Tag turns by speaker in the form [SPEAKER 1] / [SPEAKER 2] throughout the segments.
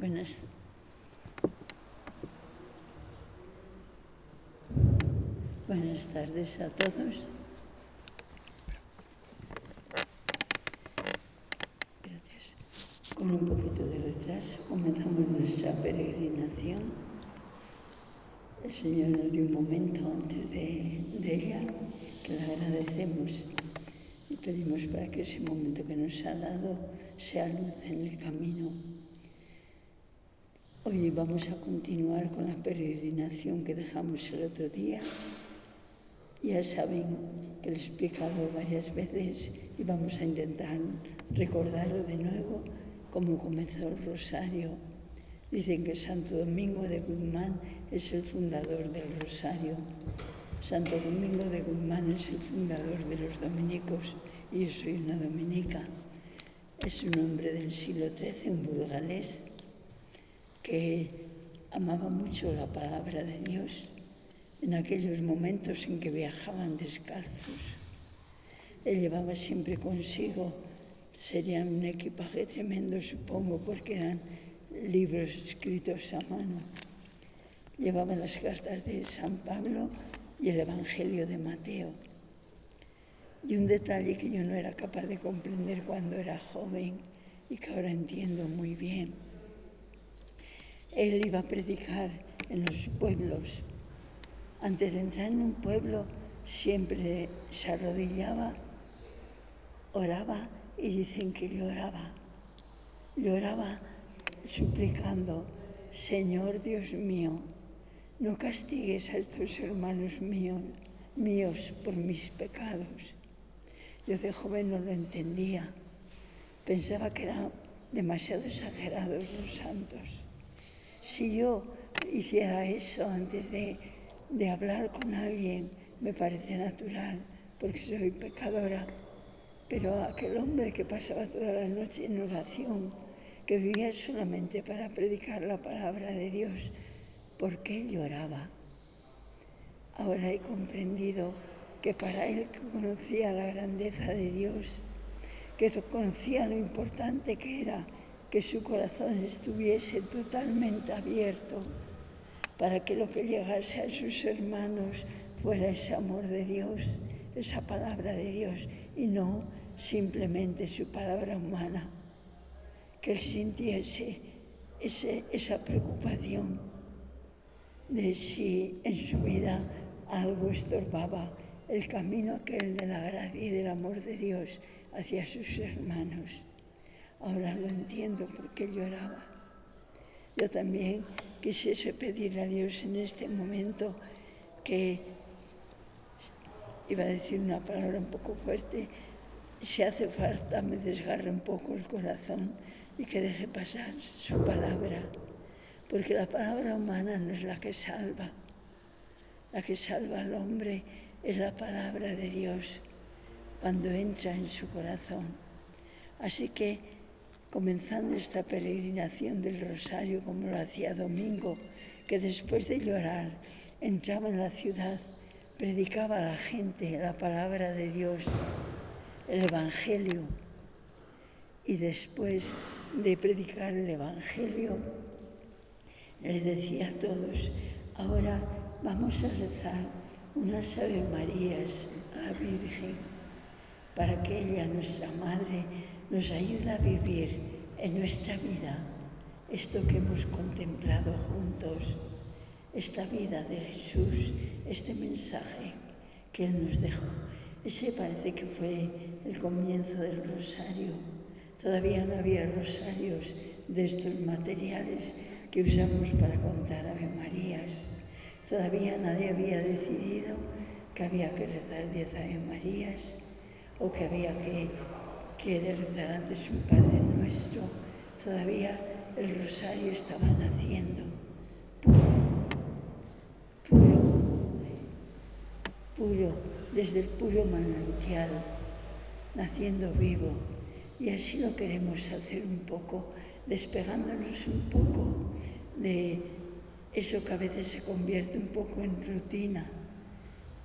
[SPEAKER 1] Buenas, buenas tardes a todos. Gracias. Con un poquito de retraso comenzamos nuestra peregrinación. El Señor nos dio un momento antes de, de ella que le agradecemos y pedimos para que ese momento que nos ha dado sea luz en el camino Hoy vamos a continuar con la peregrinación que dejamos el otro día. Ya saben que les he varias veces y vamos a intentar recordarlo de nuevo cómo comenzó el rosario. Dicen que Santo Domingo de Guzmán es el fundador del rosario. Santo Domingo de Guzmán es el fundador de los dominicos y yo soy una dominica. Es un hombre del siglo XIII, un burgalés que amaba mucho la palabra de Dios en aquellos momentos en que viajaban descalzos. Él llevaba siempre consigo, sería un equipaje tremendo supongo, porque eran libros escritos a mano. Llevaba las cartas de San Pablo y el Evangelio de Mateo. Y un detalle que yo no era capaz de comprender cuando era joven y que ahora entiendo muy bien él iba a predicar en los pueblos. Antes de entrar en un pueblo siempre se arrodillaba, oraba y dicen que lloraba. Lloraba suplicando, Señor Dios mío, no castigues a estos hermanos míos, míos por mis pecados. Yo de joven no lo entendía. Pensaba que eran demasiado exagerados los santos. Si yo hiciera eso antes de, de hablar con alguien, me parece natural, porque soy pecadora. Pero aquel hombre que pasaba toda la noche en oración, que vivía solamente para predicar la palabra de Dios, ¿por qué lloraba? Ahora he comprendido que para él que conocía la grandeza de Dios, que conocía lo importante que era que su corazón estuviese totalmente abierto para que lo que llegase a sus hermanos fuera ese amor de Dios, esa palabra de Dios y no simplemente su palabra humana. Que él sintiese ese, esa preocupación de si en su vida algo estorbaba el camino aquel de la gracia y del amor de Dios hacia sus hermanos. Ahora lo entiendo porque lloraba. Yo también quisiese pedir a Dios en este momento que, iba a decir una palabra un poco fuerte, si hace falta me desgarre un poco el corazón y que deje pasar su palabra, porque la palabra humana no es la que salva, la que salva al hombre es la palabra de Dios cuando entra en su corazón. Así que comenzando esta peregrinación del rosario como lo hacía Domingo, que después de llorar entraba en la ciudad, predicaba a la gente la palabra de Dios, el Evangelio, y después de predicar el Evangelio, le decía a todos, ahora vamos a rezar unas Ave Marías a la Virgen, para que ella, nuestra Madre, nos ayuda a vivir en nuestra vida esto que hemos contemplado juntos, esta vida de Jesús, este mensaje que Él nos dejó. Ese parece que fue el comienzo del rosario. Todavía no había rosarios de estos materiales que usamos para contar Ave Marías. Todavía nadie había decidido que había que rezar diez Ave Marías o que había que que de rezar antes un Padre Nuestro, todavía el rosario estaba naciendo, puro, puro, puro, desde el puro manantial, naciendo vivo. Y así lo queremos hacer un poco, despegándonos un poco de eso que a veces se convierte un poco en rutina,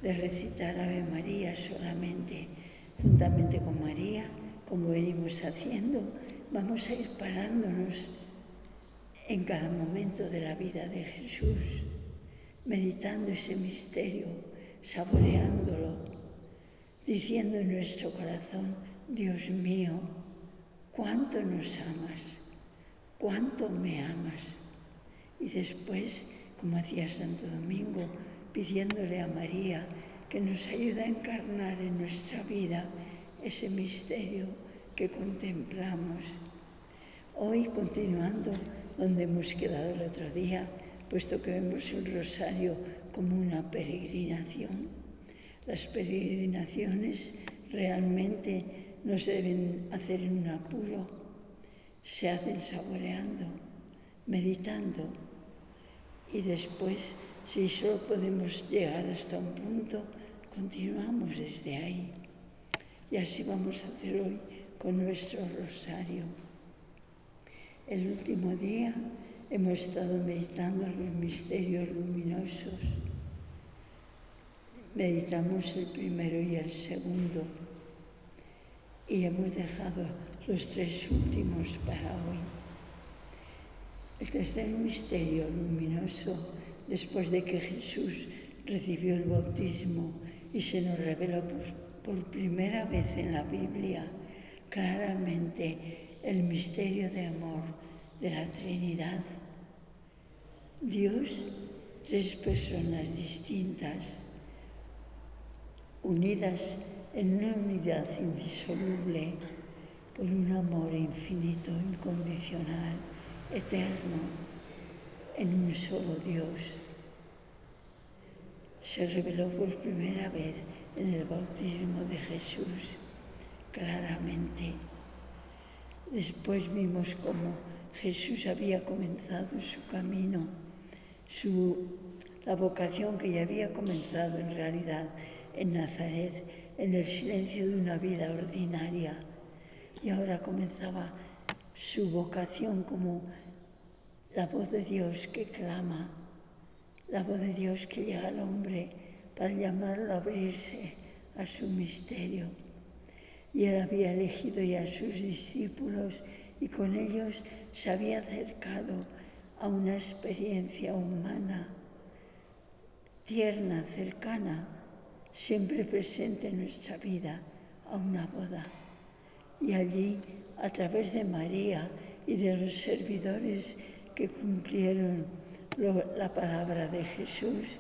[SPEAKER 1] de recitar Ave María solamente, juntamente con María como venimos haciendo, vamos a ir parándonos en cada momento de la vida de Jesús, meditando ese misterio, saboreándolo, diciendo en nuestro corazón, Dios mío, cuánto nos amas, cuánto me amas. Y después, como hacía Santo Domingo, pidiéndole a María que nos ayude a encarnar en nuestra vida ese misterio que contemplamos. Hoy, continuando donde hemos quedado el otro día, puesto que vemos el rosario como una peregrinación, las peregrinaciones realmente no se deben hacer en un apuro, se hacen saboreando, meditando y después, si solo podemos llegar hasta un punto, continuamos desde ahí. Y así vamos a hacer hoy con nuestro rosario. El último día hemos estado meditando los misterios luminosos. Meditamos el primero y el segundo y hemos dejado los tres últimos para hoy. El tercer misterio luminoso, después de que Jesús recibió el bautismo y se nos reveló por, por primera vez en la Biblia claramente el misterio de amor de la Trinidad. Dios, tres personas distintas, unidas en una unidad indisoluble por un amor infinito, incondicional, eterno, en un solo Dios. Se reveló por primera vez en el bautismo de Jesús claramente. Después vimos cómo Jesús había comenzado su camino, su, la vocación que ya había comenzado en realidad en Nazaret, en el silencio de una vida ordinaria. Y ahora comenzaba su vocación como la voz de Dios que clama, la voz de Dios que llega al hombre para llamarlo a abrirse a su misterio. Y él había elegido ya a sus discípulos y con ellos se había acercado a una experiencia humana, tierna, cercana, siempre presente en nuestra vida, a una boda. Y allí, a través de María y de los servidores que cumplieron la palabra de Jesús,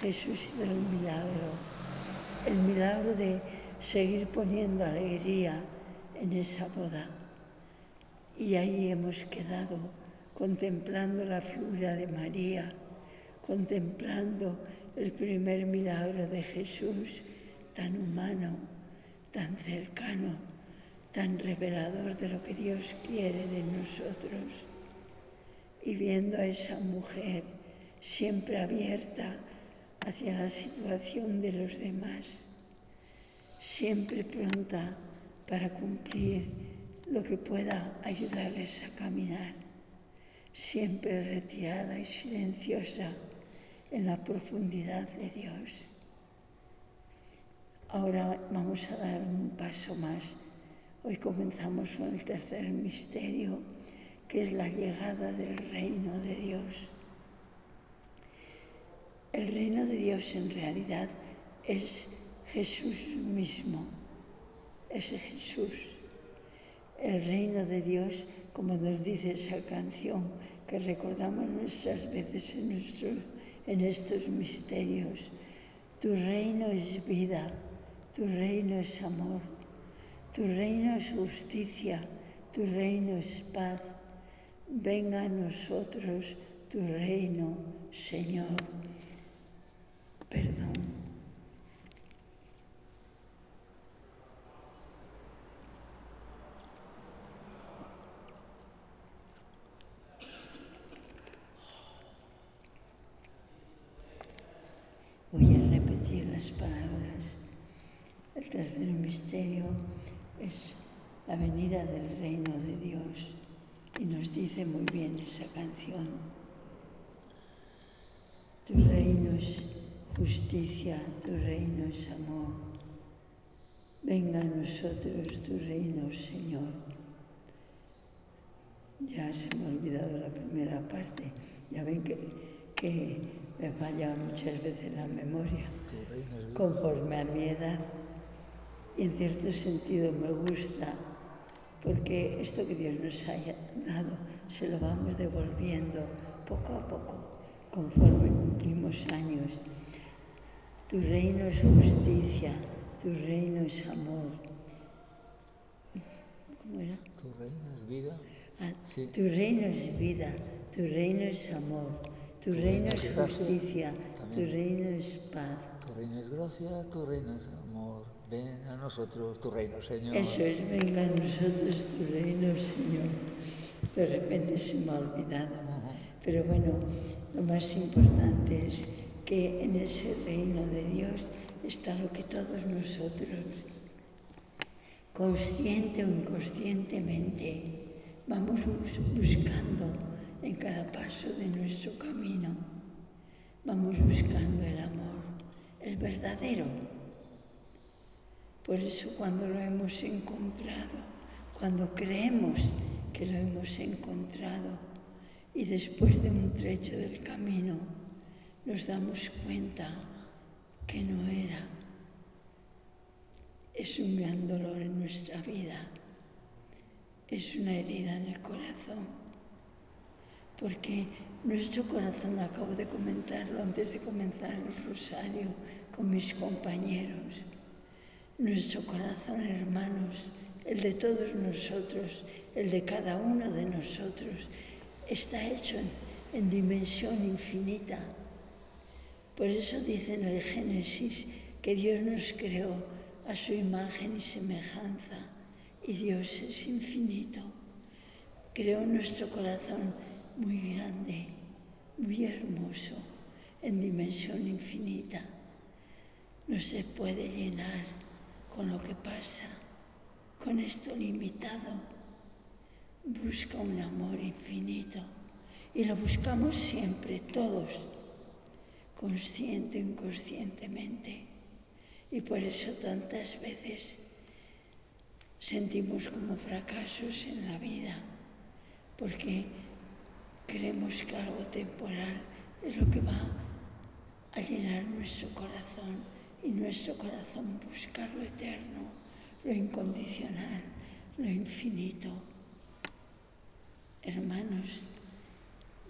[SPEAKER 1] Jesús hizo el milagro, el milagro de seguir poniendo alegría en esa boda. Y ahí hemos quedado contemplando la figura de María, contemplando el primer milagro de Jesús, tan humano, tan cercano, tan revelador de lo que Dios quiere de nosotros. Y viendo a esa mujer siempre abierta hacia la situación de los demás, siempre pronta para cumplir lo que pueda ayudarles a caminar, siempre retirada y silenciosa en la profundidad de Dios. Ahora vamos a dar un paso más. Hoy comenzamos con el tercer misterio, que es la llegada del reino de Dios. El reino de Dios en realidad es Jesús mismo, es Jesús el reino de Dios, como nos dice esa canción que recordamos muchas veces en, nuestro, en estos misterios. Tu reino es vida, tu reino es amor, tu reino es justicia, tu reino es paz. Venga a nosotros tu reino, Señor. Perdón. Voy a repetir las palabras. El tercer misterio es la venida del reino de Dios y nos dice muy bien esa canción. Tu reino es justicia, tu reino es amor. Venga a nosotros tu reino, Señor. Ya se me ha olvidado la primera parte. Ya ven que, que me falla muchas veces la memoria. Conforme a mi edad. Y en cierto sentido me gusta porque esto que Dios nos haya dado se lo vamos devolviendo poco a poco, conforme cumplimos años. Tu reino es justicia, tu reino es amor.
[SPEAKER 2] ¿Cómo era? Tu reino es vida.
[SPEAKER 1] Ah, sí. Tu reino es vida, tu reino es amor, tu, tu reino, reino, es justicia, tu reino es paz.
[SPEAKER 2] Tu reino es gracia, tu reino es amor. Ven a nosotros tu reino, Señor.
[SPEAKER 1] Eso es, venga a nosotros tu reino, Señor. De repente se me ha olvidado. Uh -huh. Pero bueno, lo más importante es que en ese reino de Dios está lo que todos nosotros, consciente o inconscientemente, vamos buscando en cada paso de nuestro camino. Vamos buscando el amor, el verdadero. Por eso cuando lo hemos encontrado, cuando creemos que lo hemos encontrado y después de un trecho del camino nos damos cuenta que no era, es un gran dolor en nuestra vida. Es una herida en el corazón, porque nuestro corazón, acabo de comentarlo antes de comenzar el rosario con mis compañeros, nuestro corazón, hermanos, el de todos nosotros, el de cada uno de nosotros, está hecho en, en dimensión infinita. Por eso dice en el Génesis que Dios nos creó a su imagen y semejanza y Dios es infinito. Creó nuestro corazón muy grande, muy hermoso, en dimensión infinita. No se puede llenar con lo que pasa, con esto limitado. Busca un amor infinito y lo buscamos siempre, todos, consciente inconscientemente. Y por eso tantas veces sentimos como fracasos en la vida, porque creemos que algo temporal es lo que va a llenar nuestro corazón y nuestro corazón busca lo eterno, lo incondicional, lo infinito. Hermanos,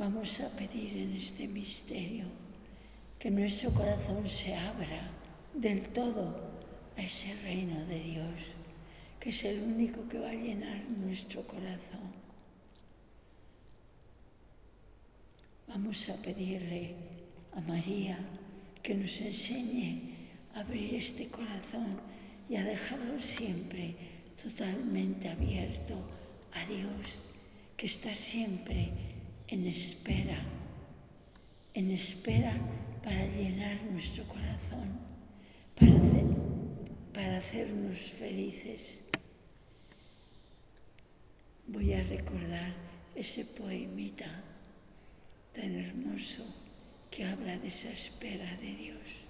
[SPEAKER 1] vamos a pedir en este misterio que nuestro corazón se abra del todo a ese reino de Dios que es el único que va a llenar nuestro corazón. Vamos a pedirle a María que nos enseñe a abrir este corazón y a dejarlo siempre totalmente abierto a Dios, que está siempre en espera, en espera para llenar nuestro corazón, para, hacer, para hacernos felices voy a recordar ese poemita tan hermoso que habla de esa espera de Dios.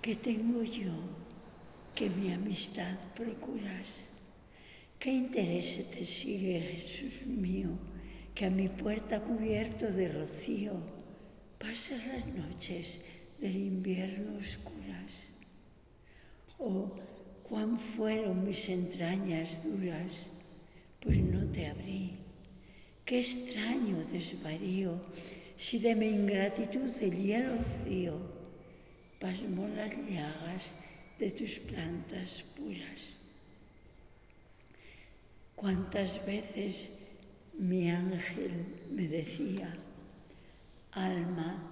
[SPEAKER 1] ¿Qué tengo yo que mi amistad procuras? ¿Qué interés te sigue, Jesús mío, que a mi puerta cubierto de rocío pasas las noches del invierno oscuras? ¿O cuán fueron mis entrañas duras, pues no te abrí. Qué extraño desvarío, si de mi ingratitud el hielo frío pasmó las llagas de tus plantas puras. Cuántas veces mi ángel me decía, alma,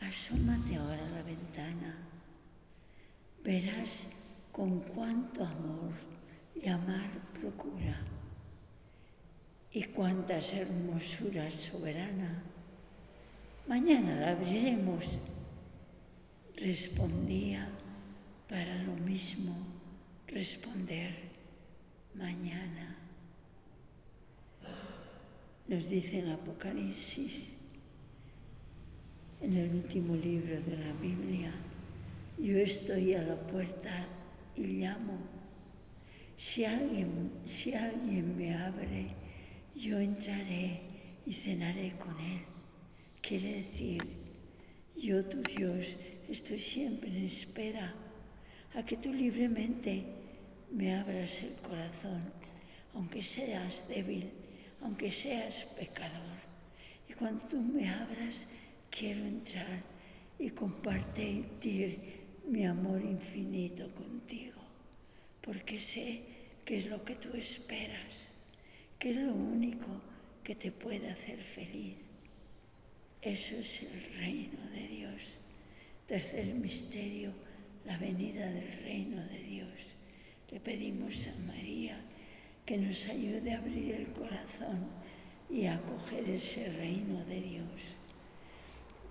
[SPEAKER 1] asómate ahora a la ventana, verás con cuánto amor y amar procura y cuántas hermosuras soberana. Mañana la abriremos, respondía para lo mismo responder mañana. Nos dice en Apocalipsis, en el último libro de la Biblia, yo estoy a la puerta y llamo. si alguien, si alguien me abre, yo entraré y cenaré con él. Quiere decir, yo tu Dios estoy siempre en espera a que tú libremente me abras el corazón, aunque seas débil, aunque seas pecador. Y cuando tú me abras, quiero entrar y compartir mi amor infinito contigo, porque sé que es lo que tú esperas, que es lo único que te puede hacer feliz. Eso es el reino de Dios. Tercer misterio, la venida del reino de Dios. Le pedimos a María que nos ayude a abrir el corazón y a acoger ese reino de Dios.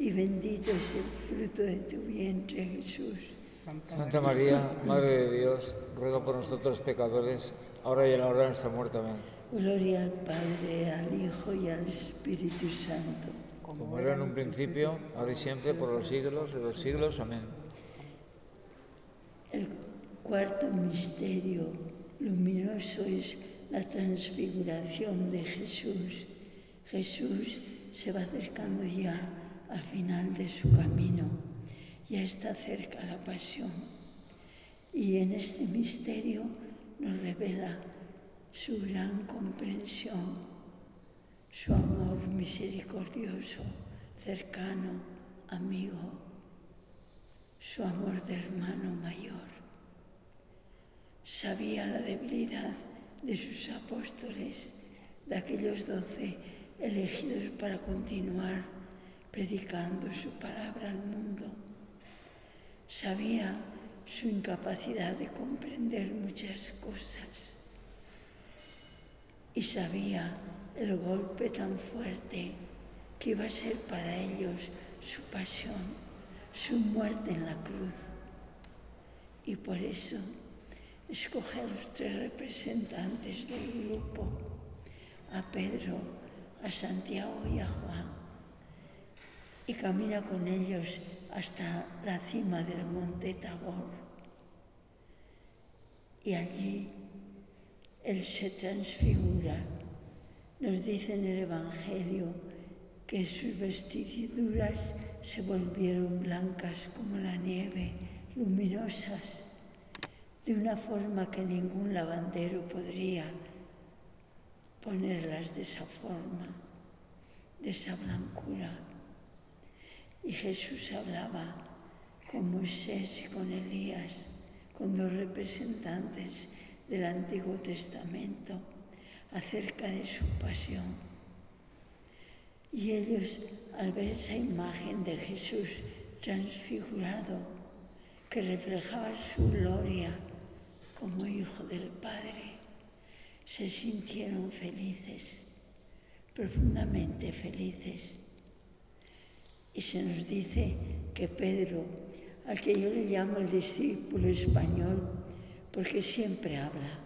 [SPEAKER 1] y bendito es el fruto de tu vientre, Jesús.
[SPEAKER 2] Santa María, Madre de Dios, ruega por nosotros pecadores, ahora y en la hora de nuestra muerte. Amén.
[SPEAKER 1] Gloria al Padre, al Hijo y al Espíritu Santo.
[SPEAKER 2] Como era en un principio, ahora y siempre, por los siglos de los siglos. Amén.
[SPEAKER 1] El cuarto misterio luminoso es la transfiguración de Jesús. Jesús se va acercando ya al final de su camino. Ya está cerca la pasión. Y en este misterio nos revela su gran comprensión, su amor misericordioso, cercano, amigo, su amor de hermano mayor. Sabía la debilidad de sus apóstoles, de aquellos doce elegidos para continuar predicando su palabra al mundo. Sabía su incapacidad de comprender muchas cosas y sabía el golpe tan fuerte que iba a ser para ellos su pasión, su muerte en la cruz. Y por eso escoge a los tres representantes del grupo, a Pedro, a Santiago y a Juan y camina con ellos hasta la cima del monte Tabor. Y allí Él se transfigura. Nos dice en el Evangelio que sus vestiduras se volvieron blancas como la nieve, luminosas, de una forma que ningún lavandero podría ponerlas de esa forma, de esa blancura. Y Jesús hablaba con Moisés y con Elías, con dos representantes del Antiguo Testamento, acerca de su pasión. Y ellos, al ver esa imagen de Jesús transfigurado, que reflejaba su gloria como Hijo del Padre, se sintieron felices, profundamente felices y se nos dice que Pedro, al que yo le llamo el discípulo español, porque siempre habla,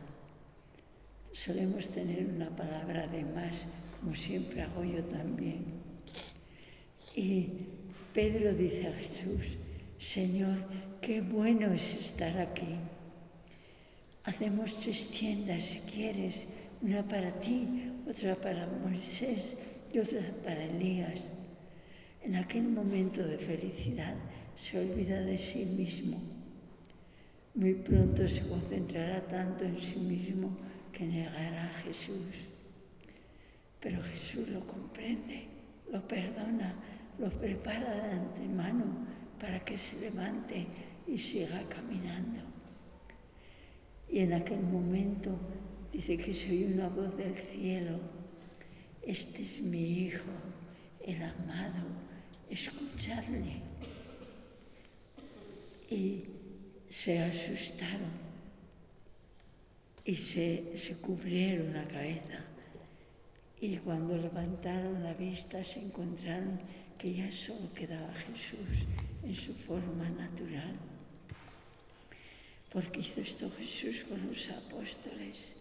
[SPEAKER 1] solemos tener una palabra de más, como siempre hago yo también. Y Pedro dice a Jesús, Señor, qué bueno es estar aquí. Hacemos tres tiendas si quieres, una para ti, otra para Moisés y otra para Elías. En aquel momento de felicidad se olvida de sí mismo. Muy pronto se concentrará tanto en sí mismo que negará a Jesús. Pero Jesús lo comprende, lo perdona, lo prepara de antemano para que se levante y siga caminando. Y en aquel momento dice que soy una voz del cielo, este es mi hijo, el amado, escuchadle. Y se asustaron y se, se cubrieron la cabeza. Y cuando levantaron la vista se encontraron que ya solo quedaba Jesús en su forma natural. Porque hizo esto Jesús con los apóstoles,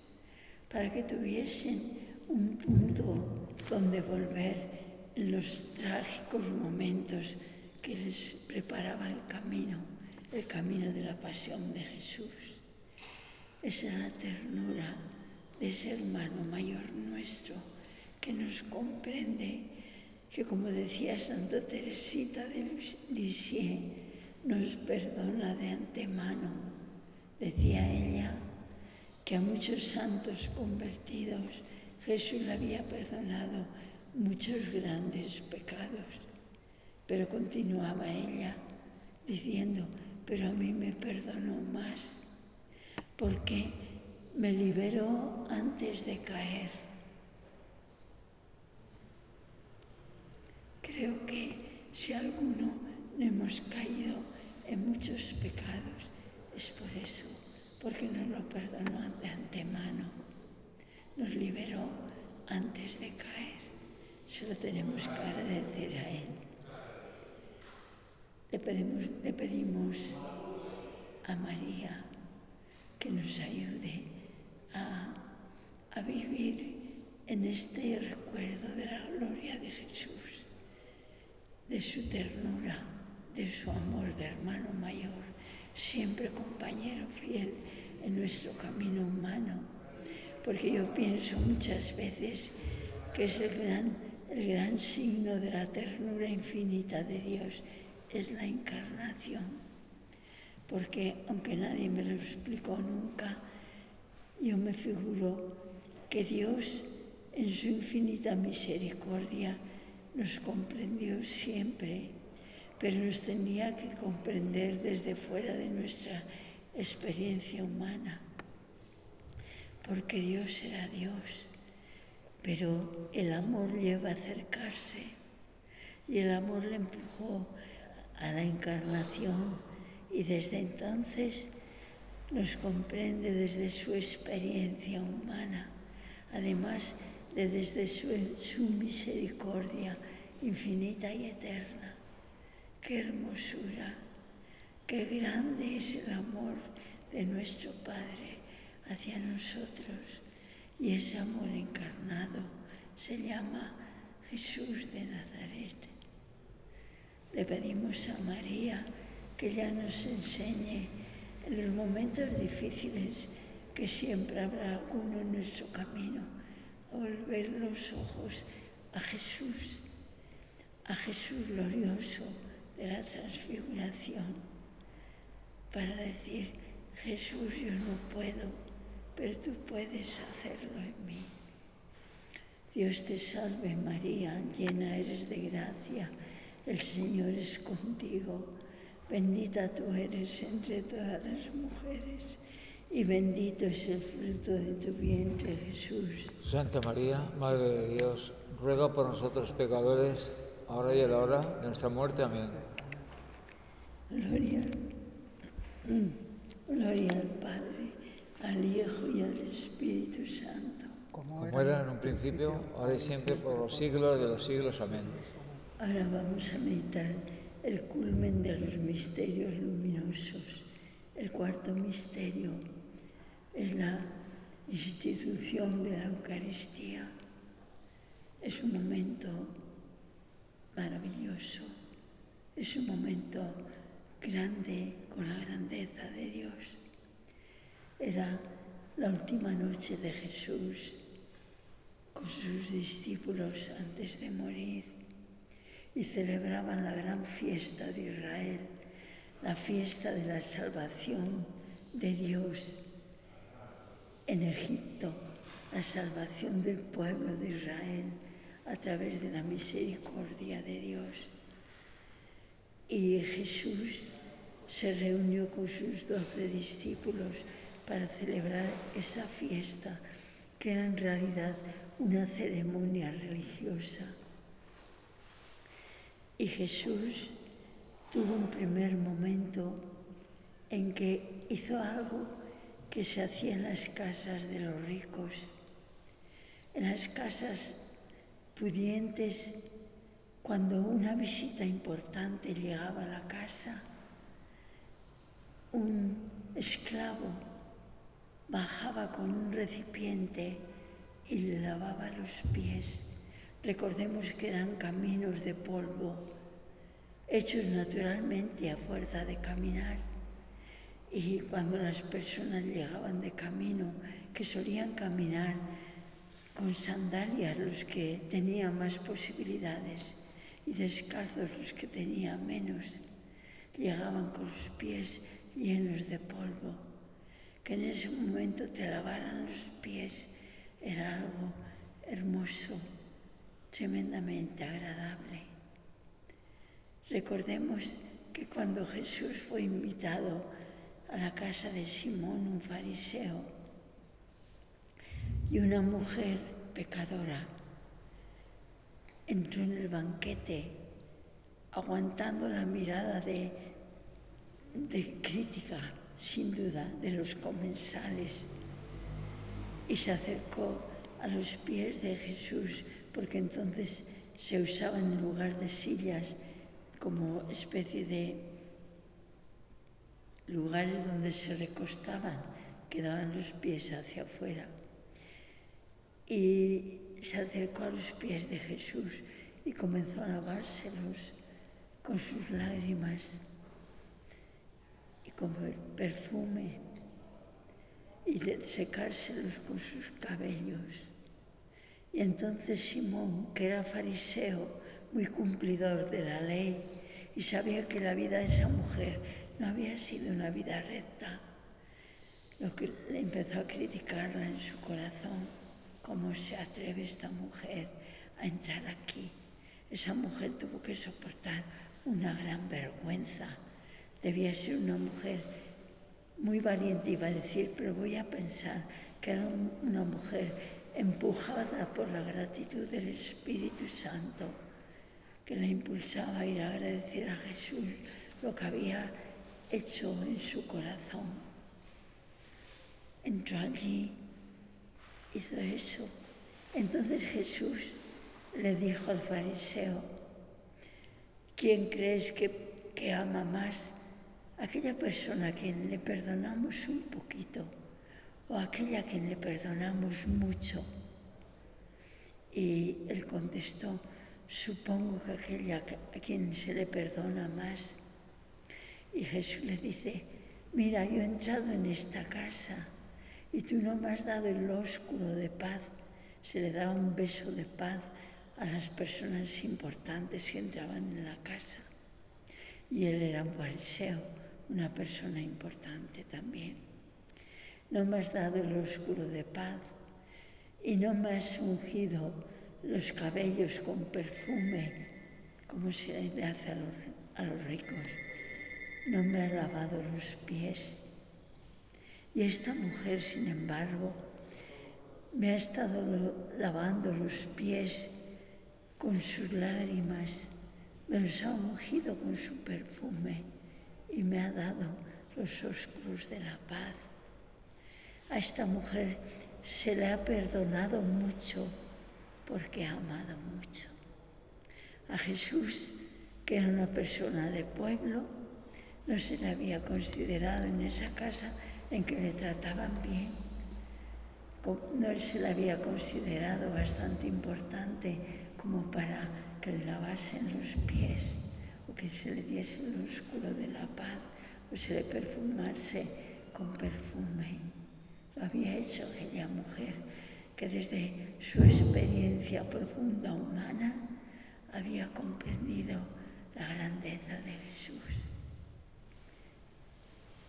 [SPEAKER 1] para que tuviesen un punto donde volver los trágicos momentos que les preparaba el camino, el camino de la pasión de Jesús. Esa es la ternura de ese hermano mayor nuestro que nos comprende, que como decía Santa Teresita de Lisieux, nos perdona de antemano. Decía ella que a muchos santos convertidos Jesús le había perdonado muchos grandes pecados, pero continuaba ella diciendo, pero a mí me perdonó más, porque me liberó antes de caer. Creo que si alguno no hemos caído en muchos pecados, es por eso, porque nos lo perdonó de antemano, nos liberó antes de caer. Se lo tenemos que agradecer a Él. Le pedimos, le pedimos a María que nos ayude a, a vivir en este recuerdo de la gloria de Jesús de su ternura, de su amor de hermano mayor, siempre compañero fiel en nuestro camino humano. Porque yo pienso muchas veces que es el gran, el gran signo de la ternura infinita de Dios, es la encarnación. Porque aunque nadie me lo explicó nunca, yo me figuro que Dios en su infinita misericordia nos comprendió siempre, pero nos tenía que comprender desde fuera de nuestra experiencia humana, porque Dios era Dios, pero el amor lleva a acercarse y el amor le empujó a la encarnación y desde entonces nos comprende desde su experiencia humana, además desde su, misericordia infinita y eterna. Qué hermosura, qué grande es el amor de nuestro Padre hacia nosotros. Y ese amor encarnado se llama Jesús de Nazaret. Le pedimos a María que ella nos enseñe en los momentos difíciles que siempre habrá alguno en nuestro camino volver los ojos a Jesús, a Jesús glorioso de la transfiguración, para decir, Jesús, yo no puedo, pero tú puedes hacerlo en mí. Dios te salve María, llena eres de gracia, el Señor es contigo, bendita tú eres entre todas las mujeres y bendito es el fruto de tu vientre, Jesús.
[SPEAKER 2] Santa María, Madre de Dios, ruega por nosotros pecadores, ahora y a la hora de nuestra muerte. Amén.
[SPEAKER 1] Gloria, gloria al Padre, al Hijo y al Espíritu Santo.
[SPEAKER 2] Como era en un principio, ahora y siempre, por los siglos de los siglos. Amén.
[SPEAKER 1] Ahora vamos a meditar el culmen de los misterios luminosos, el cuarto misterio es la institución de la Eucaristía. Es un momento maravilloso, es un momento grande con la grandeza de Dios. Era la última noche de Jesús con sus discípulos antes de morir y celebraban la gran fiesta de Israel, la fiesta de la salvación de Dios en Egipto la salvación del pueblo de Israel a través de la misericordia de Dios. Y Jesús se reunió con sus doce discípulos para celebrar esa fiesta, que era en realidad una ceremonia religiosa. Y Jesús tuvo un primer momento en que hizo algo que se hacía en las casas de los ricos. En las casas pudientes, cuando una visita importante llegaba a la casa, un esclavo bajaba con un recipiente y le lavaba los pies. Recordemos que eran caminos de polvo, hechos naturalmente a fuerza de caminar. Y cuando las personas llegaban de camino, que solían caminar con sandalias los que tenían más posibilidades y descalzos los que tenían menos, llegaban con los pies llenos de polvo. Que en ese momento te lavaran los pies era algo hermoso, tremendamente agradable. Recordemos que cuando Jesús fue invitado a la casa de Simón, un fariseo, y una mujer pecadora entró en el banquete aguantando la mirada de, de crítica, sin duda, de los comensales y se acercó a los pies de Jesús porque entonces se usaban en lugar de sillas como especie de lugares donde se recostaban, quedaban los pies hacia afuera. Y se acercó a los pies de Jesús y comenzó a lavárselos con sus lágrimas con el perfume y secárselos con sus cabellos. Y entonces Simón, que era fariseo, muy cumplidor de la ley, y sabía que la vida de esa mujer no había sido una vida recta, lo que le empezó a criticarla en su corazón, cómo se atreve esta mujer a entrar aquí. Esa mujer tuvo que soportar una gran vergüenza. Debía ser una mujer muy valiente, iba a decir, pero voy a pensar que era una mujer empujada por la gratitud del Espíritu Santo que la impulsaba a ir a agradecer a Jesús lo que había hecho en su corazón. Entró allí, hizo eso. Entonces Jesús le dijo al fariseo, ¿quién crees que, que ama más? Aquella persona a quien le perdonamos un poquito o aquella a quien le perdonamos mucho. Y él contestó, supongo que aquella a quien se le perdona más. Y Jesús le dice, mira, yo he entrado en esta casa y tú no me has dado el ósculo de paz. Se le daba un beso de paz a las personas importantes que entraban en la casa. Y él era un fariseo una persona importante también. No me has dado el oscuro de paz y no me has ungido los cabellos con perfume como se le hace a los, a los ricos. No me has lavado los pies. Y esta mujer, sin embargo, me ha estado lavando los pies con sus lágrimas, me los ha ungido con su perfume y me ha dado los oscuros de la paz. A esta mujer se le ha perdonado mucho porque ha amado mucho. A Jesús, que era una persona de pueblo, no se le había considerado en esa casa en que le trataban bien. No se le había considerado bastante importante como para que le lavasen los pies que se le diese el oscuro de la paz o se le perfumase con perfume. Lo había hecho aquella mujer que desde su experiencia profunda humana había comprendido la grandeza de Jesús.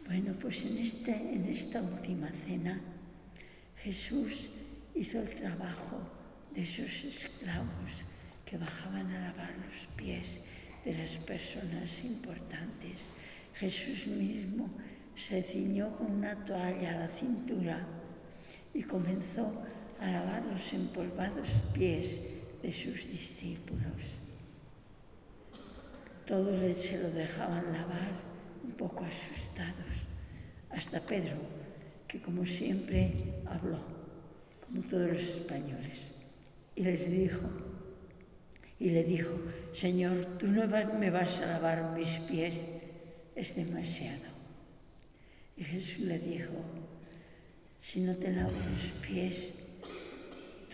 [SPEAKER 1] Bueno, pues en, este, en esta última cena Jesús hizo el trabajo de esos esclavos que bajaban a lavar los pies de las personas importantes. Jesús mismo se ciñó con una toalla a la cintura y comenzó a lavar los empolvados pies de sus discípulos. Todos se lo dejaban lavar un poco asustados, hasta Pedro, que como siempre habló, como todos los españoles, y les dijo, y le dijo, Señor, tú no me vas a lavar mis pies, es demasiado. Y Jesús le dijo, si no te lavo los pies,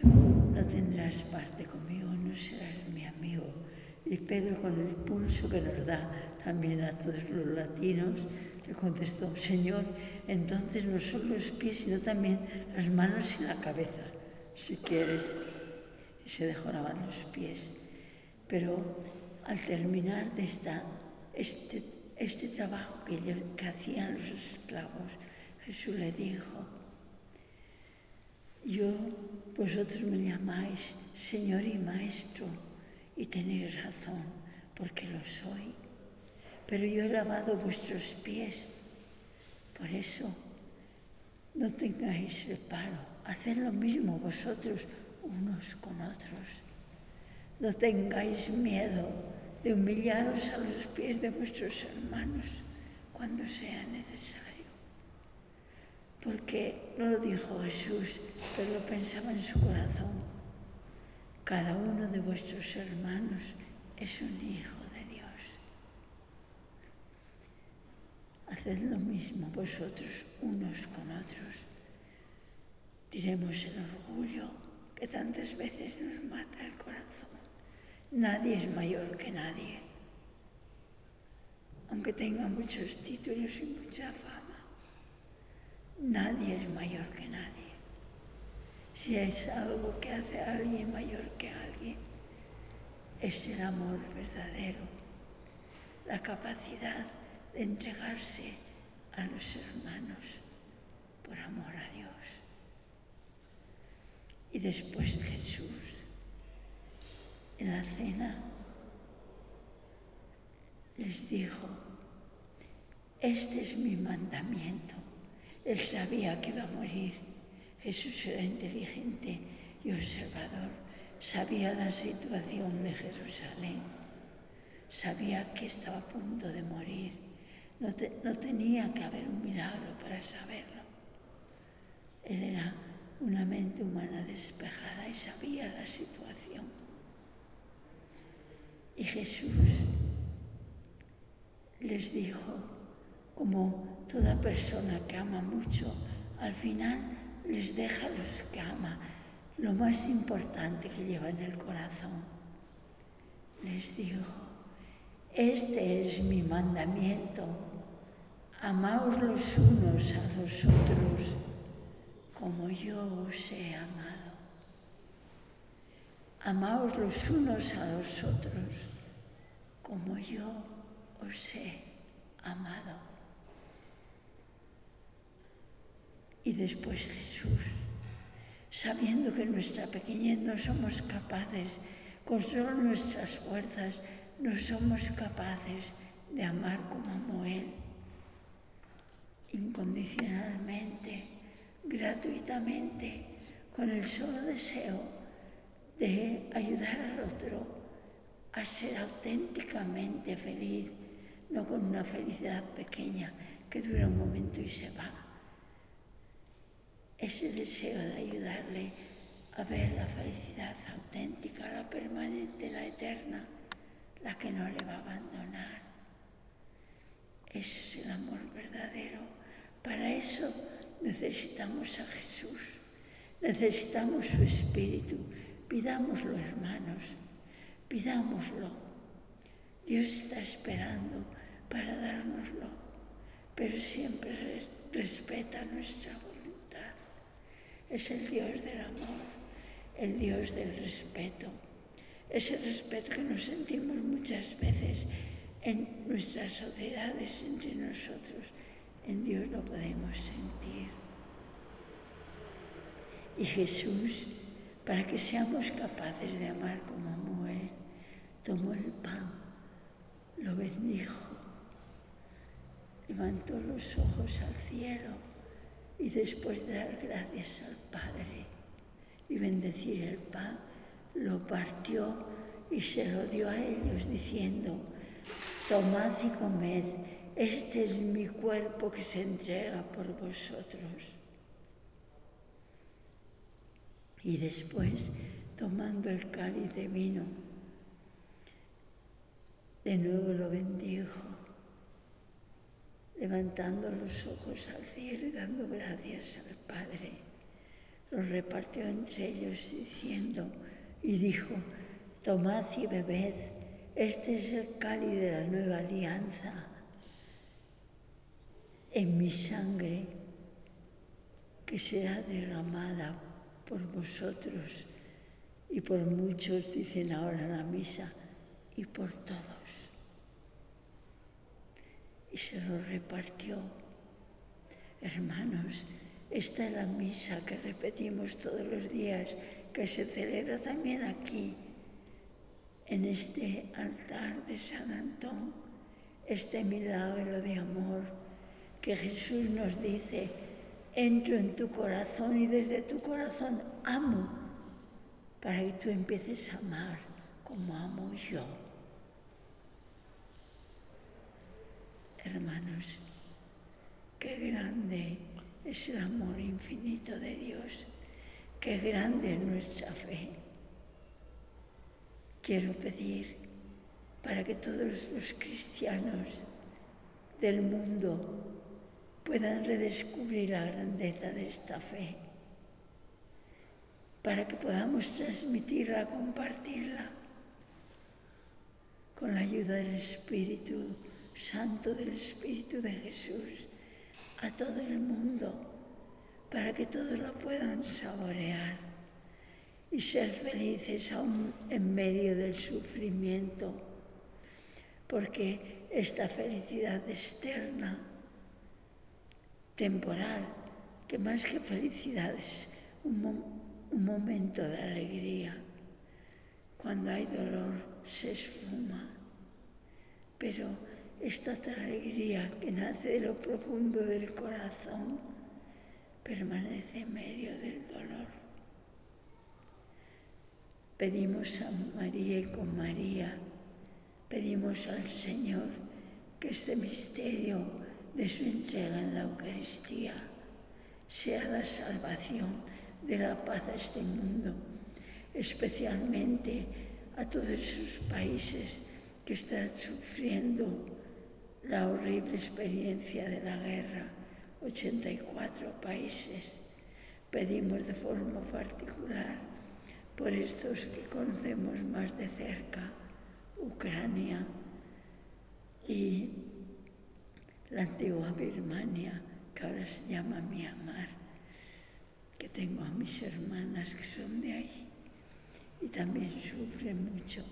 [SPEAKER 1] tú no tendrás parte conmigo, no serás mi amigo. Y Pedro, con el pulso que nos da también a todos los latinos, le contestó, Señor, entonces no solo los pies, sino también las manos y la cabeza, si quieres. Y se dejó lavar los pies. Pero al terminar de esta, este, este trabajo que, que hacían los esclavos, Jesús le dijo, yo, vosotros me llamáis Señor y Maestro, y tenéis razón, porque lo soy. Pero yo he lavado vuestros pies. Por eso, no tengáis reparo. Haced lo mismo vosotros unos con otros. No tengáis miedo de humillaros a los pies de vuestros hermanos cuando sea necesario. Porque no lo dijo Jesús, pero lo pensaba en su corazón. Cada uno de vuestros hermanos es un hijo de Dios. Haced lo mismo vosotros unos con otros. Diremos el orgullo que tantas veces nos mata el corazón. Nadie es mayor que nadie, aunque tenga muchos títulos y mucha fama. Nadie es mayor que nadie. Si es algo que hace a alguien mayor que alguien, es el amor verdadero, la capacidad de entregarse a los hermanos por amor a Dios. Y después Jesús en la cena les dijo, este es mi mandamiento. Él sabía que iba a morir. Jesús era inteligente y observador. Sabía la situación de Jerusalén. Sabía que estaba a punto de morir. No, no tenía que haber un milagro para saberlo. Él era una mente humana despejada y sabía la situación. Y Jesús les dijo, como toda persona que ama mucho, al final les deja los que ama lo más importante que lleva en el corazón. Les dijo, este es mi mandamiento, amaos los unos a los otros como yo os he amado. Amaos los unos a los otros como yo os he amado. Y después Jesús, sabiendo que en nuestra pequeñez no somos capaces, con solo nuestras fuerzas, no somos capaces de amar como amó Él, incondicionalmente, gratuitamente, con el solo deseo de ayudar al otro a ser auténticamente feliz, no con una felicidad pequeña que dura un momento y se va. Ese deseo de ayudarle a ver la felicidad auténtica, la permanente, la eterna, la que no le va a abandonar. Es el amor verdadero. Para eso necesitamos a Jesús, necesitamos su Espíritu, Pidámoslo, hermanos, pidámoslo. Dios está esperando para dárnoslo, pero siempre respeta nuestra voluntad. Es el Dios del amor, el Dios del respeto. Ese respeto que nos sentimos muchas veces en nuestras sociedades entre nosotros, en Dios lo podemos sentir. Y Jesús para que seamos capaces de amar como amó Él, tomó el pan lo bendijo, levantó los ojos al cielo y después de dar gracias al Padre y bendecir el pan, lo partió y se lo dio a ellos diciendo, tomad y comed, este es mi cuerpo que se entrega por vosotros. Y después, tomando el cáliz de vino, de nuevo lo bendijo, levantando los ojos al cielo y dando gracias al Padre. Lo repartió entre ellos diciendo, y dijo, tomad y bebed, este es el cáliz de la nueva alianza en mi sangre que será derramada por vosotros y por muchos, dicen ahora la misa, y por todos. Y se lo repartió. Hermanos, esta es la misa que repetimos todos los días, que se celebra también aquí, en este altar de San Antón, este milagro de amor que Jesús nos dice, entro en tu corazón y desde tu corazón amo para que tú empieces a amar como amo yo. Hermanos, qué grande es el amor infinito de Dios, qué grande es nuestra fe. Quiero pedir para que todos los cristianos del mundo puedan redescubrir la grandeza de esta fe, para que podamos transmitirla, compartirla con la ayuda del Espíritu Santo, del Espíritu de Jesús, a todo el mundo, para que todos la puedan saborear y ser felices aún en medio del sufrimiento, porque esta felicidad externa temporal, que más que felicidad es un, un momento de alegría. Cuando hay dolor se esfuma, pero esta alegría que nace de lo profundo del corazón permanece en medio del dolor. Pedimos a María y con María, pedimos al Señor que este misterio de su entrega en la Eucaristía sea la salvación de la paz a este mundo, especialmente a todos esos países que están sufriendo la horrible experiencia de la guerra, 84 países. Pedimos de forma particular por estos que conocemos más de cerca, Ucrania y la antigua Birmania, que ahora se llama Myanmar, que tengo a mis hermanas que son de ahí y también sufren mucho.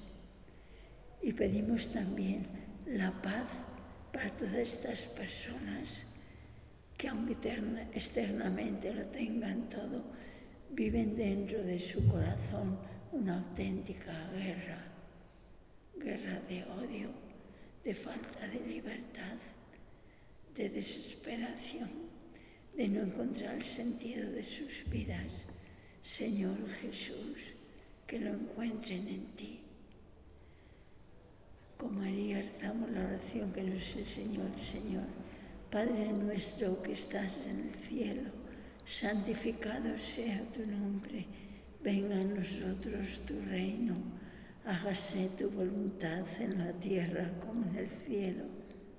[SPEAKER 1] Y pedimos también la paz para todas estas personas que aunque externamente lo tengan todo, viven dentro de su corazón una auténtica guerra, guerra de odio, de falta de libertad de desesperación, de no encontrar el sentido de sus vidas. Señor Jesús, que lo encuentren en ti. Con María rezamos la oración que nos enseñó el Señor. Padre nuestro que estás en el cielo, santificado sea tu nombre, venga a nosotros tu reino, hágase tu voluntad en la tierra como en el cielo.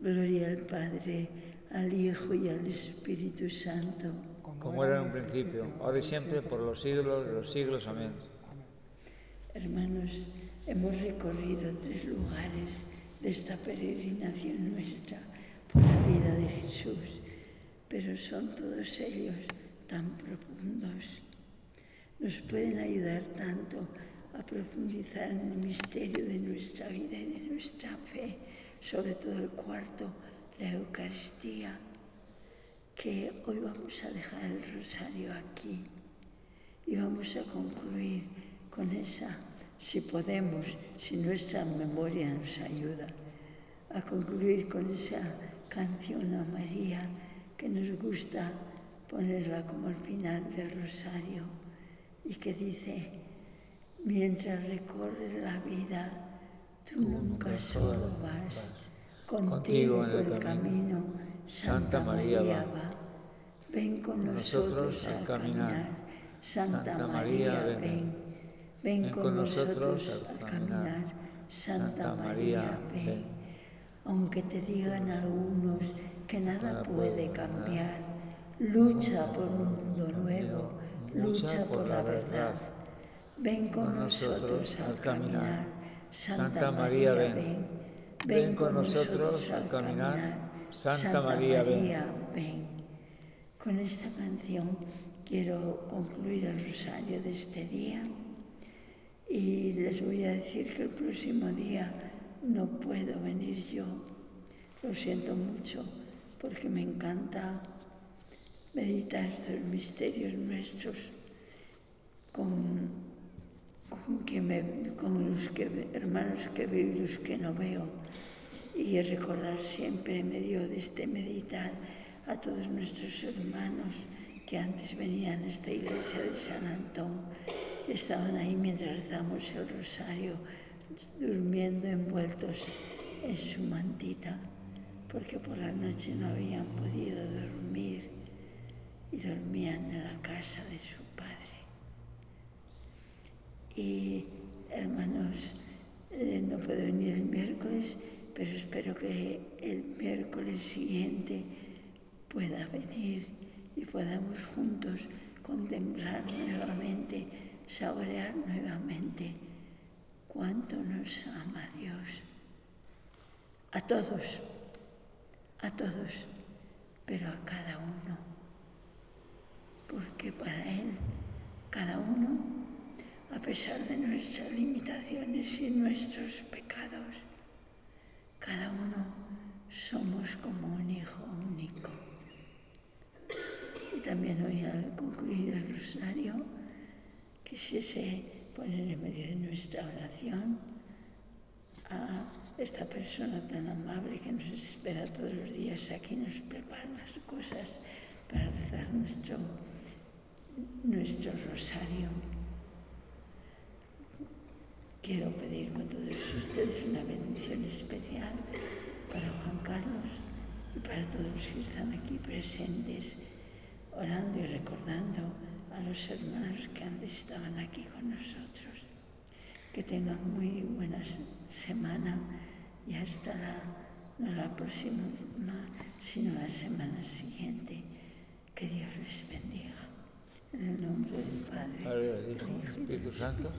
[SPEAKER 1] Gloria al Padre, al Hijo y al Espíritu Santo.
[SPEAKER 2] Como era en un principio, ahora y siempre, por los siglos de los siglos. Amén.
[SPEAKER 1] Hermanos, hemos recorrido tres lugares de esta peregrinación nuestra por la vida de Jesús, pero son todos ellos tan profundos. Nos pueden ayudar tanto a profundizar en el misterio de nuestra vida y de nuestra fe, sobre todo el cuarto, la Eucaristía, que hoy vamos a dejar el rosario aquí y vamos a concluir con esa, si podemos, si nuestra memoria nos ayuda, a concluir con esa canción a María que nos gusta ponerla como al final del rosario y que dice, mientras recorres la vida, tú nunca solo vas, contigo por el camino, Santa María va, ven con nosotros al caminar, Santa María ven, ven. Con nosotros al caminar, Santa María ven. aunque te digan algunos que nada puede cambiar. Lucha por un mundo nuevo, lucha por la verdad. Ven con nosotros al caminar, Santa María ven. Ven con nosotros al caminar, Santa María ven. Con esta canción quiero concluir el rosario de este día y les voy a decir que el próximo día no puedo venir yo. Lo siento mucho porque me encanta meditar estos misterios nuestros con, con, los que, hermanos que veo y los que no veo. Y recordar siempre en medio de este meditar a todos nuestros hermanos que antes venían a esta iglesia de San Antón, estaban ahí mientras rezamos el rosario durmiendo envueltos en su mantita, porque por la noche no habían podido dormir y dormían en la casa de su. Y hermanos, eh, no puedo venir el miércoles, pero espero que el miércoles siguiente pueda venir y podamos juntos contemplar nuevamente, saborear nuevamente cuánto nos ama Dios. A todos, a todos, pero a cada uno. Porque para Él, cada uno, a pesar de nuestras limitaciones y nuestros pecados, cada uno somos como un hijo único. Y también hoy al concluir el rosario, quisiese poner en medio de nuestra oración a esta persona tan amable que nos espera todos los días aquí, nos prepara las cosas para rezar nuestro, nuestro rosario. Quiero pedir con todos ustedes una bendición especial para Juan Carlos y para todos los que están aquí presentes, orando y recordando a los hermanos que antes estaban aquí con nosotros. Que tengan muy buena semana y hasta la, no la próxima, sino la semana siguiente. Que Dios les bendiga. En el nombre del Padre, del Hijo y del Espíritu Santo.